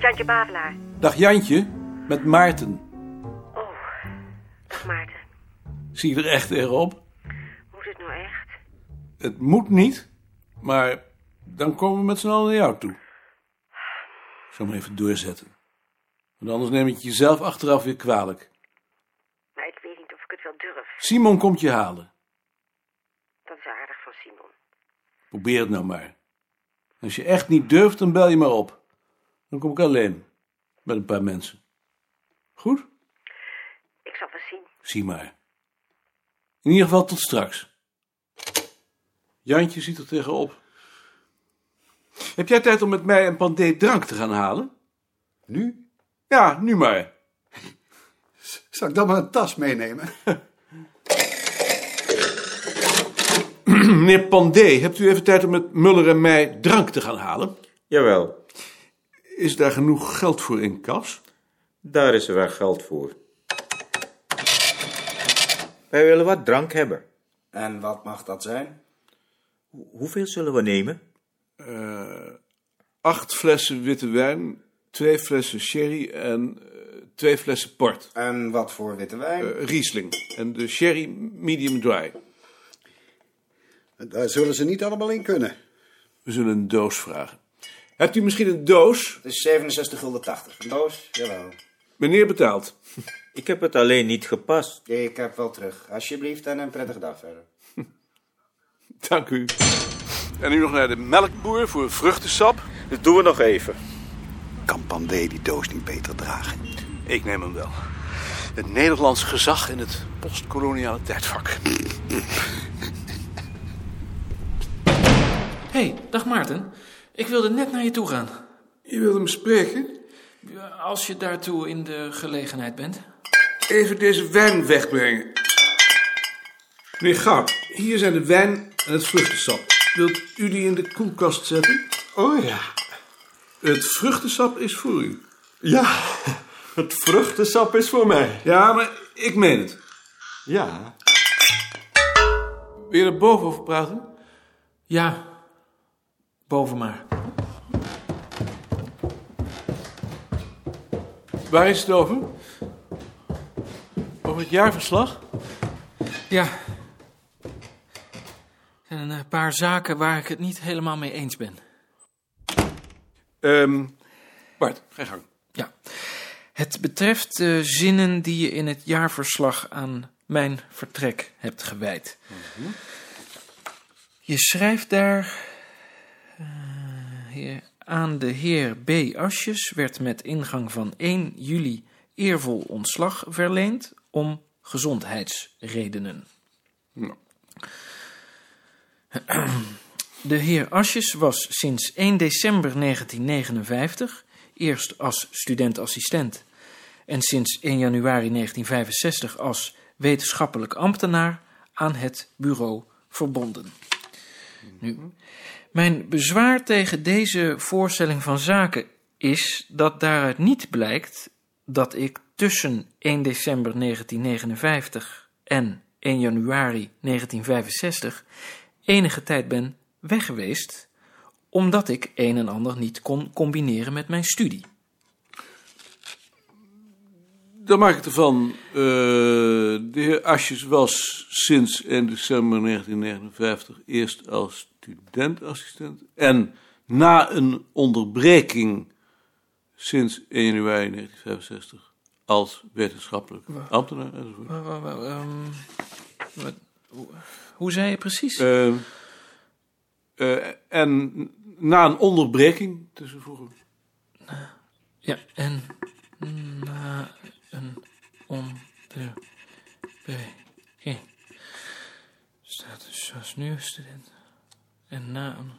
Jantje Bavelaar. Dag Jantje, met Maarten. Oh, dag Maarten. Zie je er echt erop? Moet het nou echt? Het moet niet, maar dan komen we met z'n allen naar jou toe. Ik zal me even doorzetten. Want anders neem ik het jezelf achteraf weer kwalijk. Maar ik weet niet of ik het wel durf. Simon komt je halen. Dat is aardig van Simon. Probeer het nou maar. Als je echt niet durft, dan bel je maar op. Dan kom ik alleen. Met een paar mensen. Goed? Ik zal wel zien. Zie maar. In ieder geval tot straks. Jantje ziet er tegenop. Heb jij tijd om met mij een pandé drank te gaan halen? Nu? Ja, nu maar. Zal ik dan maar een tas meenemen? Meneer Pandé, hebt u even tijd om met Muller en mij drank te gaan halen? Jawel, Is daar genoeg geld voor in kas? daar is er wel geld voor. Wij willen wat drank hebben. En wat mag dat zijn? Ho- Hoeveel zullen we nemen? Acht flessen witte wijn, twee flessen sherry en eh, twee flessen port. En wat voor witte wijn? Eh, Riesling. En de sherry medium dry. Daar zullen ze niet allemaal in kunnen. We zullen een doos vragen. Hebt u misschien een doos? Het is 67 gulden 80. Een doos? Jawel. Meneer betaalt. Ik heb het alleen niet gepast. Ik heb wel terug. Alsjeblieft en een prettige dag verder. Dank u. En nu nog naar de melkboer voor vruchtensap. Dat doen we nog even. Kan Pandé die doos niet beter dragen? Ik neem hem wel. Het Nederlands gezag in het postkoloniale tijdvak. hey, dag Maarten. Ik wilde net naar je toe gaan. Je wilde hem spreken? Als je daartoe in de gelegenheid bent. Even deze wijn wegbrengen. Meneer Goud, hier zijn de wijn en het vruchtensap. Wilt u die in de koelkast zetten? Oh ja. Het vruchtensap is voor u. Ja, het vruchtensap is voor mij. Ja, maar ik meen het. Ja. Wil je er boven over praten? Ja, boven maar. Waar is het over? Over het jaarverslag? Ja. Er zijn een paar zaken waar ik het niet helemaal mee eens ben. Ehm Bart, ga je gang. Ja. Het betreft de zinnen die je in het jaarverslag aan mijn vertrek hebt gewijd. Je schrijft daar. Heer- aan de heer B. Asjes werd met ingang van 1 juli eervol ontslag verleend om gezondheidsredenen. De heer Asjes was sinds 1 december 1959 eerst als student-assistent en sinds 1 januari 1965 als wetenschappelijk ambtenaar aan het bureau verbonden. Nu, mijn bezwaar tegen deze voorstelling van zaken is dat daaruit niet blijkt dat ik tussen 1 december 1959 en 1 januari 1965 enige tijd ben weg geweest, omdat ik een en ander niet kon combineren met mijn studie. Dan maak ik ervan. eh, de heer Asjes was sinds 1 december 1959 eerst als studentassistent. En na een onderbreking sinds 1 januari 1965 als wetenschappelijk ambtenaar enzovoort. Wa- ehm, hoe, hoe zei je precies? Eh, eh, en na een onderbreking tussen vroeger. ja, en na een onderbreking staat dus zoals nu student. En na een...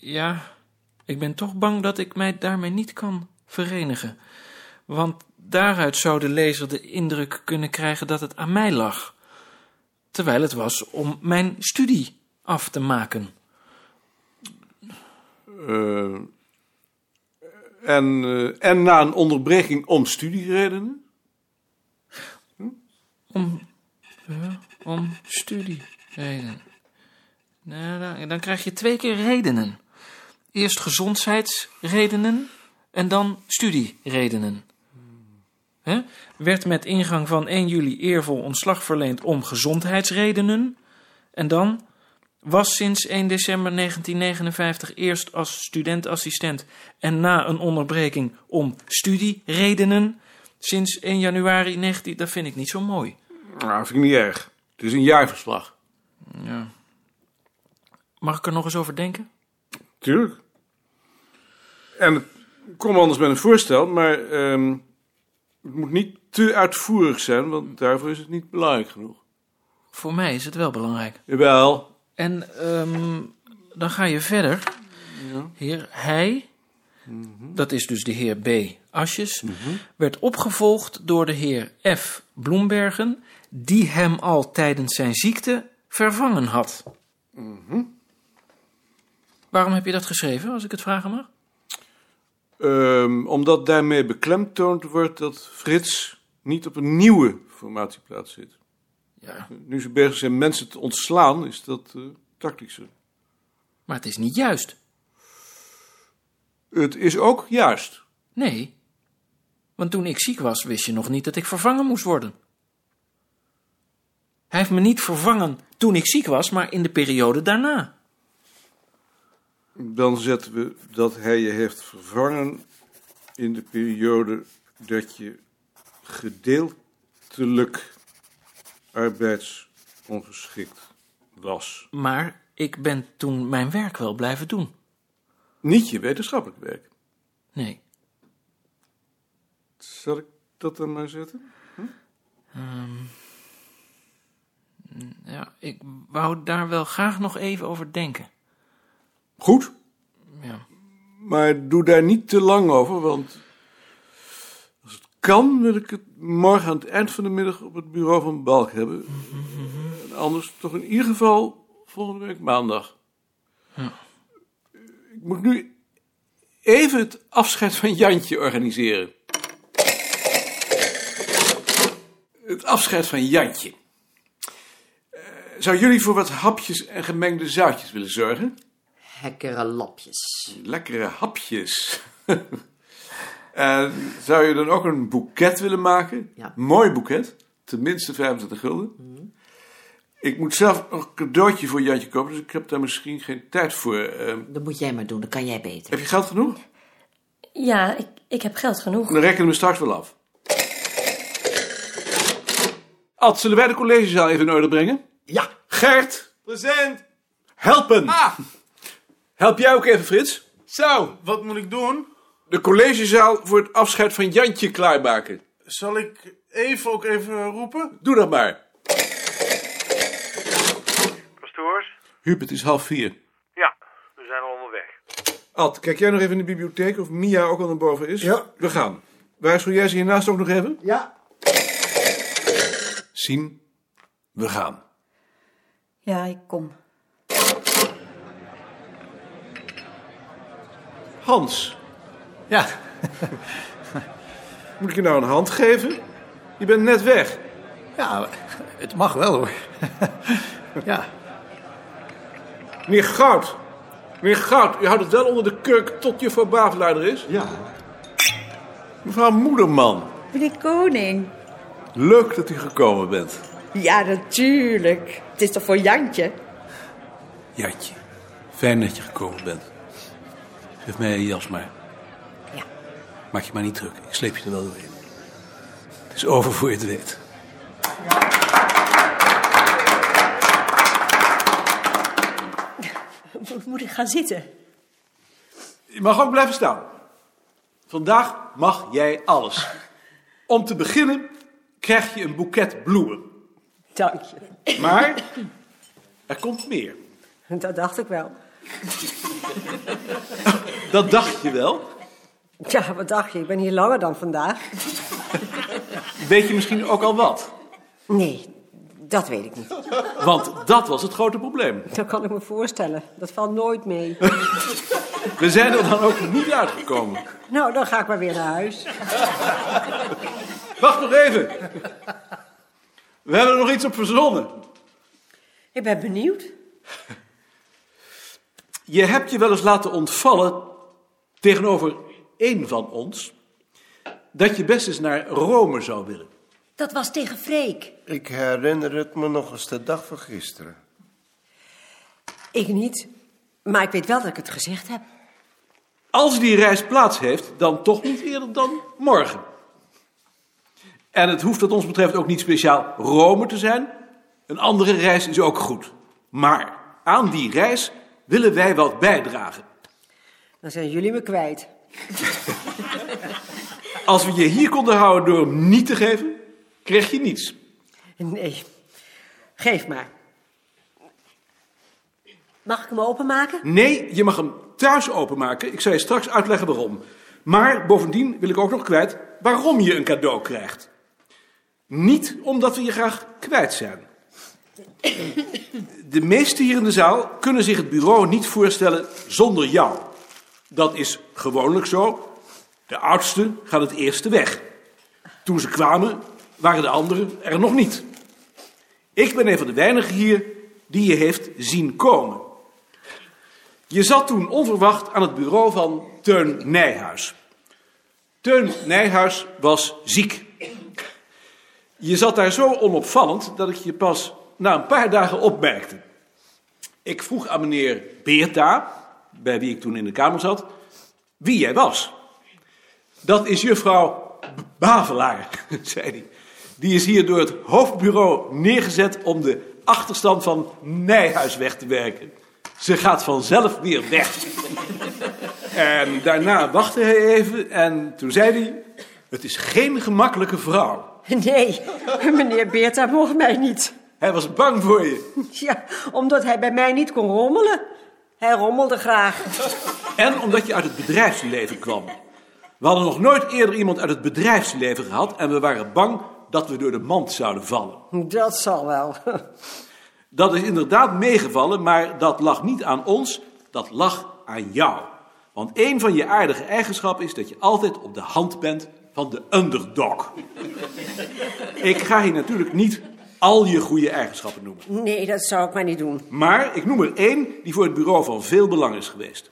Ja, ik ben toch bang dat ik mij daarmee niet kan verenigen. Want daaruit zou de lezer de indruk kunnen krijgen dat het aan mij lag. Terwijl het was om mijn studie af te maken. Eh, en, eh, en na een onderbreking om studieredenen. Om, ja, om studiereden. Nou, dan, dan krijg je twee keer redenen. Eerst gezondheidsredenen en dan studieredenen. Hè? Werd met ingang van 1 juli eervol ontslag verleend om gezondheidsredenen. En dan was sinds 1 december 1959 eerst als studentassistent en na een onderbreking om studieredenen. Sinds 1 januari 19... Dat vind ik niet zo mooi. Nou, vind ik niet erg. Het is een jaarverslag. Ja. Mag ik er nog eens over denken? Tuurlijk. En ik kom anders met een voorstel, maar ehm, het moet niet te uitvoerig zijn, want daarvoor is het niet belangrijk genoeg. Voor mij is het wel belangrijk. Jawel. En ehm, dan ga je verder. Heer Hij, dat is dus de heer B. Asjes, werd opgevolgd door de heer F. Bloembergen, die hem al tijdens zijn ziekte vervangen had. Waarom heb je dat geschreven, als ik het vragen mag? Ehm, omdat daarmee beklemtoond wordt dat Frits niet op een nieuwe formatieplaats zit. Ja, Nu ze bezig zijn mensen te ontslaan, is dat eh tactischer. maar het is niet juist. Het is ook juist. Nee, want toen ik ziek was, wist je nog niet dat ik vervangen moest worden. Hij heeft me niet vervangen toen ik ziek was, maar in de periode daarna. Dan zetten we dat hij je heeft vervangen in de periode dat je gedeeltelijk arbeidsongeschikt was. Maar ik ben toen mijn werk wel blijven doen. Niet je wetenschappelijk werk. Nee. Zal ik dat dan maar zetten? Ja, ik wou daar wel graag nog even over denken. Goed, Ja. maar doe daar niet te lang over, want kan wil ik het morgen aan het eind van de middag op het bureau van Balk hebben. En anders toch in ieder geval volgende week maandag. Ik moet nu even het afscheid van Jantje organiseren. Het afscheid van Jantje. Eh, zou jullie voor wat hapjes en gemengde zoutjes willen zorgen? Hekkere lapjes. Lekkere hapjes. en zou je dan ook een boeket willen maken? Ja. Mooi boeket. Tenminste 25 gulden. Ik moet zelf nog een cadeautje voor Jantje kopen, dus ik heb daar misschien geen tijd voor. Eh, Dat moet jij maar doen, dat kan jij beter. heb je geld genoeg? Ja, ik, ik heb geld genoeg. Dan rekenen we straks wel af. Ad, zullen wij de collegezaal even in orde brengen? Ja. Gert, Present. helpen! Ah, Help jij ook even, Frits? zo, wat moet ik doen? De collegezaal voor het afscheid van Jantje klaarmaken. Zal ik even ook even roepen? Doe dat maar. Pastoors? Huub, het is half vier. Ja, we zijn al onderweg. Ad, kijk jij nog even in de bibliotheek of Mia ook al naar boven is? Ja. We gaan. Waarschuw jij ze hiernaast ook nog even? Ja. Zien, we gaan. Ja, ik kom. Hans, Ja, moet ik je nou een hand geven? Je bent net weg. ja, het mag wel hoor. ja, Meneer Goud. Meneer Goud, u houdt het wel onder de kurk tot juffrouw Bavelaar er is? Ja. Mevrouw Moederman, Meneer Koning. leuk dat u gekomen bent. Ja, natuurlijk. Het is toch voor Jantje? Jantje, fijn dat je gekomen bent. Geef mij je jas maar. Maak je maar niet druk, ik sleep je er wel doorheen. Het is over voor je het weet. Moet ik gaan zitten? Je mag ook blijven staan. Vandaag mag jij alles. Om te beginnen krijg je een boeket bloemen. Dank je. Maar er komt meer. Dat dacht ik wel. Dat dacht je wel. Ja, wat dacht je? Ik ben hier langer dan vandaag. Weet je misschien ook al wat? Nee, dat weet ik niet. Want dat was het grote probleem. Dat kan ik me voorstellen. Dat valt nooit mee. We zijn er dan ook niet uitgekomen. Nou, dan ga ik maar weer naar huis. Wacht nog even. We hebben er nog iets op verzonnen. Ik ben benieuwd. Je hebt je wel eens laten ontvallen tegenover één van ons dat je best eens naar Rome zou willen. Dat was tegen Freek. Ik herinner het me nog eens de dag van gisteren. Ik niet. Maar ik weet wel dat ik het gezegd heb. Als die reis plaats heeft, dan toch niet eerder dan morgen. En het hoeft wat ons betreft ook niet speciaal Rome te zijn. Een andere reis is ook goed. Maar aan die reis willen wij wat bijdragen. Dan zijn jullie me kwijt. Als we je hier konden houden door hem niet te geven, krijg je niets. Nee. Geef maar. Mag ik hem openmaken? Nee, je mag hem thuis openmaken. Ik zal je straks uitleggen waarom. Maar bovendien wil ik ook nog kwijt waarom je een cadeau krijgt. Niet omdat we je graag kwijt zijn. De meesten hier in de zaal kunnen zich het bureau niet voorstellen zonder jou. Dat is gewoonlijk zo. De oudsten gaan het eerste weg. Toen ze kwamen, waren de anderen er nog niet. Ik ben een van de weinigen hier die je heeft zien komen. Je zat toen onverwacht aan het bureau van Teun Nijhuis. Teun Nijhuis was ziek. Je zat daar zo onopvallend dat ik je pas na een paar dagen opmerkte. Ik vroeg aan meneer Beerta, bij wie ik toen in de kamer zat, wie jij was. Dat is juffrouw Bavelaar, zei hij. Die is hier door het hoofdbureau neergezet om de achterstand van Nijhuis weg te werken. Ze gaat vanzelf weer weg. En daarna wachtte hij even en toen zei hij... Het is geen gemakkelijke vrouw. Nee, meneer Beerta mocht mij niet. Hij was bang voor je. Ja, omdat hij bij mij niet kon rommelen. Hij rommelde graag. En omdat je uit het bedrijfsleven kwam. We hadden nog nooit eerder iemand uit het bedrijfsleven gehad... en we waren bang dat we door de mand zouden vallen. Dat zal wel. Dat is inderdaad meegevallen, maar dat lag niet aan ons, dat lag aan jou. Want een van je aardige eigenschappen is dat je altijd op de hand bent van de underdog. Ik ga hier natuurlijk niet al je goede eigenschappen noemen. Nee, dat zou ik maar niet doen. Maar ik noem er één die voor het bureau van veel belang is geweest.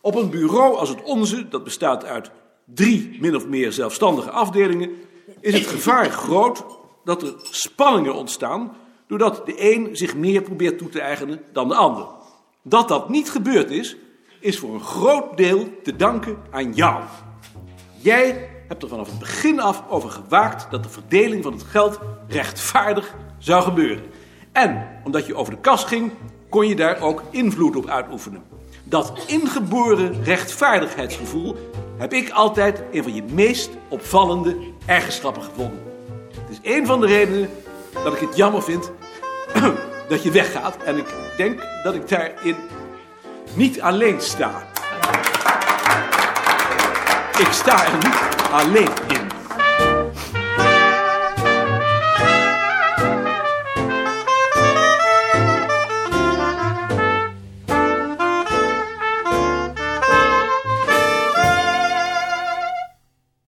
Op een bureau als het onze, dat bestaat uit drie min of meer zelfstandige afdelingen, is het gevaar groot dat er spanningen ontstaan doordat de een zich meer probeert toe te eigenen dan de ander. Dat dat niet gebeurd is, is voor een groot deel te danken aan jou. Jij hebt er vanaf het begin af over gewaakt dat de verdeling van het geld rechtvaardig zou gebeuren. En omdat je over de kas ging, kon je daar ook invloed op uitoefenen. Dat ingeboren rechtvaardigheidsgevoel heb ik altijd een van je meest opvallende eigenschappen gevonden. Het is een van de redenen dat ik het jammer vind dat je weggaat. En ik denk dat ik daarin niet alleen sta. Ik sta